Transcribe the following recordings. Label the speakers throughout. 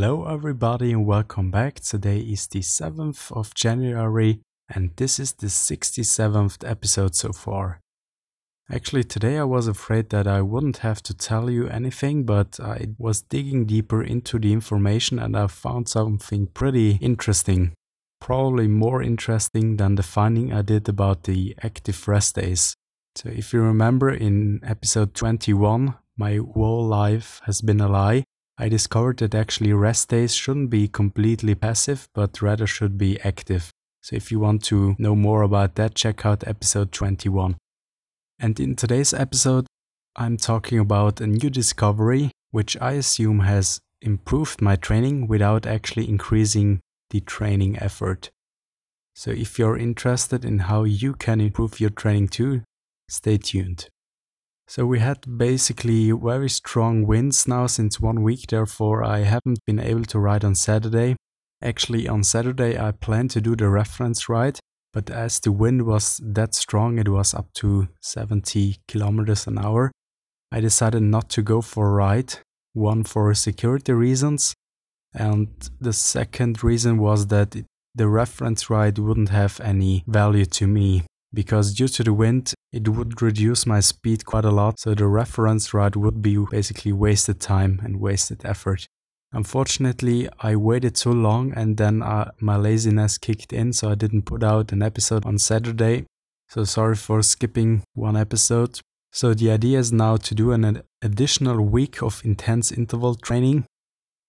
Speaker 1: Hello, everybody, and welcome back. Today is the 7th of January, and this is the 67th episode so far. Actually, today I was afraid that I wouldn't have to tell you anything, but I was digging deeper into the information and I found something pretty interesting. Probably more interesting than the finding I did about the active rest days. So, if you remember in episode 21, my whole life has been a lie. I discovered that actually rest days shouldn't be completely passive, but rather should be active. So if you want to know more about that, check out episode 21. And in today's episode, I'm talking about a new discovery, which I assume has improved my training without actually increasing the training effort. So if you're interested in how you can improve your training too, stay tuned. So we had basically very strong winds now since one week, therefore I haven't been able to ride on Saturday. Actually, on Saturday I planned to do the reference ride, but as the wind was that strong, it was up to 70 kilometers an hour, I decided not to go for a ride. One for security reasons, and the second reason was that the reference ride wouldn't have any value to me because due to the wind, it would reduce my speed quite a lot. So the reference ride would be basically wasted time and wasted effort. Unfortunately, I waited too long and then uh, my laziness kicked in, so I didn't put out an episode on Saturday. So sorry for skipping one episode. So the idea is now to do an additional week of intense interval training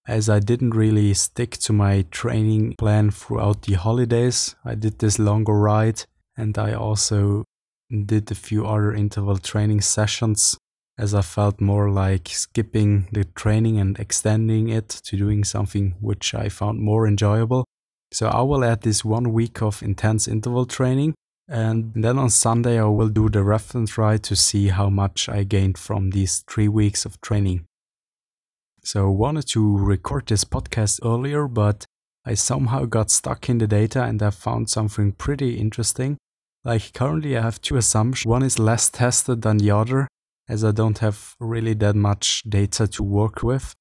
Speaker 1: as I didn't really stick to my training plan throughout the holidays. I did this longer ride and I also did a few other interval training sessions as I felt more like skipping the training and extending it to doing something which I found more enjoyable. So I will add this one week of intense interval training and then on Sunday I will do the reference ride to see how much I gained from these three weeks of training. So I wanted to record this podcast earlier, but I somehow got stuck in the data and I found something pretty interesting. Like currently I have two assumptions. One is less tested than the other as I don't have really that much data to work with.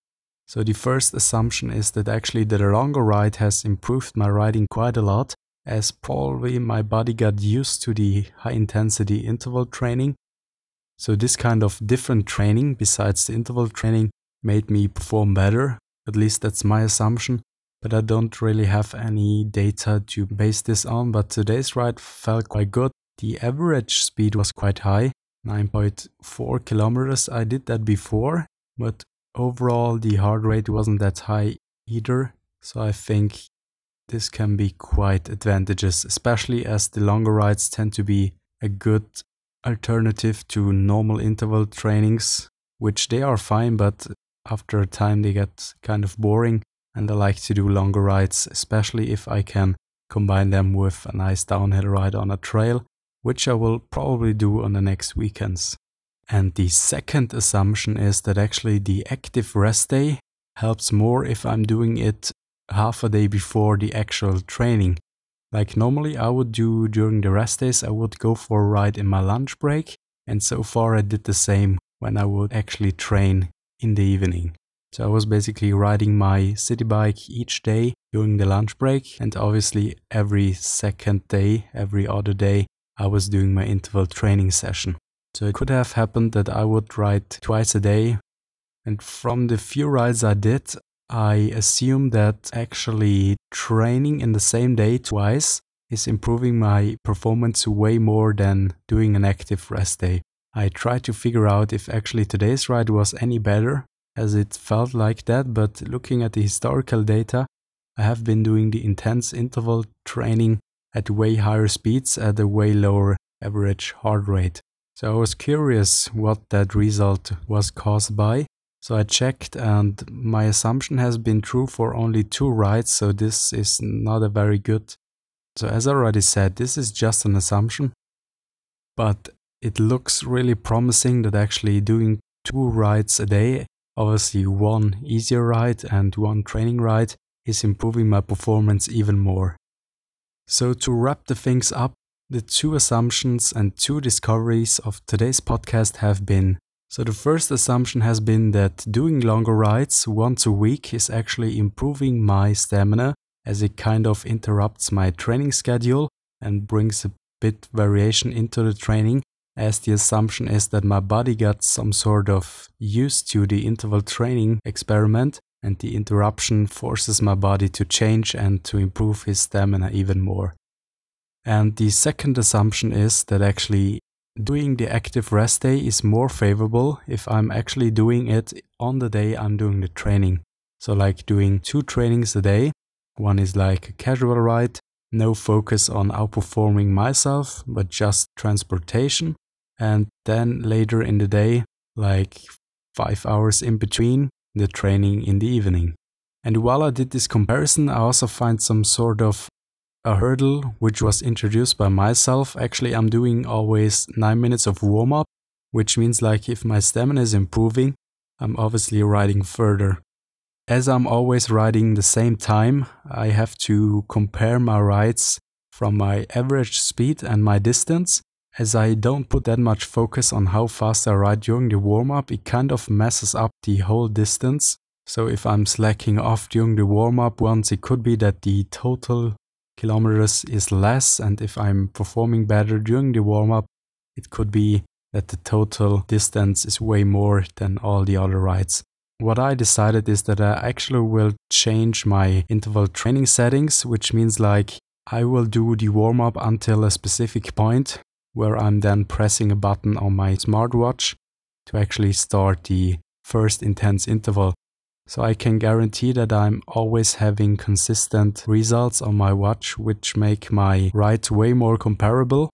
Speaker 1: So the first assumption is that actually the longer ride has improved my riding quite a lot as probably my body got used to the high intensity interval training. So this kind of different training besides the interval training made me perform better. At least that's my assumption but I don't really have any data to base this on. But today's ride felt quite good. The average speed was quite high, 9.4 kilometers. I did that before, but overall the heart rate wasn't that high either. So I think this can be quite advantageous, especially as the longer rides tend to be a good alternative to normal interval trainings, which they are fine, but after a time they get kind of boring and I like to do longer rides, especially if I can combine them with a nice downhill ride on a trail, which I will probably do on the next weekends. And the second assumption is that actually the active rest day helps more if I'm doing it half a day before the actual training. Like normally I would do during the rest days, I would go for a ride in my lunch break. And so far I did the same when I would actually train in the evening. So I was basically riding my city bike each day during the lunch break. And obviously, every second day, every other day, I was doing my interval training session. So it could have happened that I would ride twice a day. And from the few rides I did, I assume that actually training in the same day twice is improving my performance way more than doing an active rest day. I tried to figure out if actually today's ride was any better as it felt like that, but looking at the historical data, I have been doing the intense interval training at way higher speeds at a way lower average heart rate. So I was curious what that result was caused by. So I checked and my assumption has been true for only two rides, so this is not a very good. So as I already said, this is just an assumption, but it looks really promising that actually doing two rides a day Obviously, one easier ride and one training ride is improving my performance even more. So, to wrap the things up, the two assumptions and two discoveries of today's podcast have been So the first assumption has been that doing longer rides once a week is actually improving my stamina as it kind of interrupts my training schedule and brings a bit variation into the training as the assumption is that my body got some sort of used to the interval training experiment and the interruption forces my body to change and to improve his stamina even more. And the second assumption is that actually doing the active rest day is more favorable if I'm actually doing it on the day I'm doing the training. So, like doing two trainings a day. One is like a casual ride, no focus on outperforming myself, but just transportation. And then later in the day, like five hours in between, the training in the evening. And while I did this comparison, I also find some sort of a hurdle which was introduced by myself. Actually, I'm doing always 9 minutes of warm up, which means like if my stamina is improving, I'm obviously riding further. As I'm always riding the same time, I have to compare my rides from my average speed and my distance. As I don't put that much focus on how fast I ride during the warm up, it kind of messes up the whole distance. So if I'm slacking off during the warm up once, it could be that the total kilometers is less. And if I'm performing better during the warm up, it could be that the total distance is way more than all the other rides. What I decided is that I actually will change my interval training settings, which means like I will do the warm up until a specific point where I'm then pressing a button on my smartwatch to actually start the first intense interval. So I can guarantee that I'm always having consistent results on my watch, which make my rides way more comparable.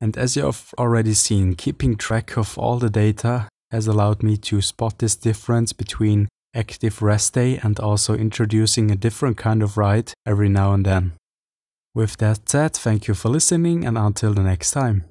Speaker 1: And as you have already seen, keeping track of all the data has allowed me to spot this difference between active rest day and also introducing a different kind of ride every now and then. With that said, thank you for listening and until the next time.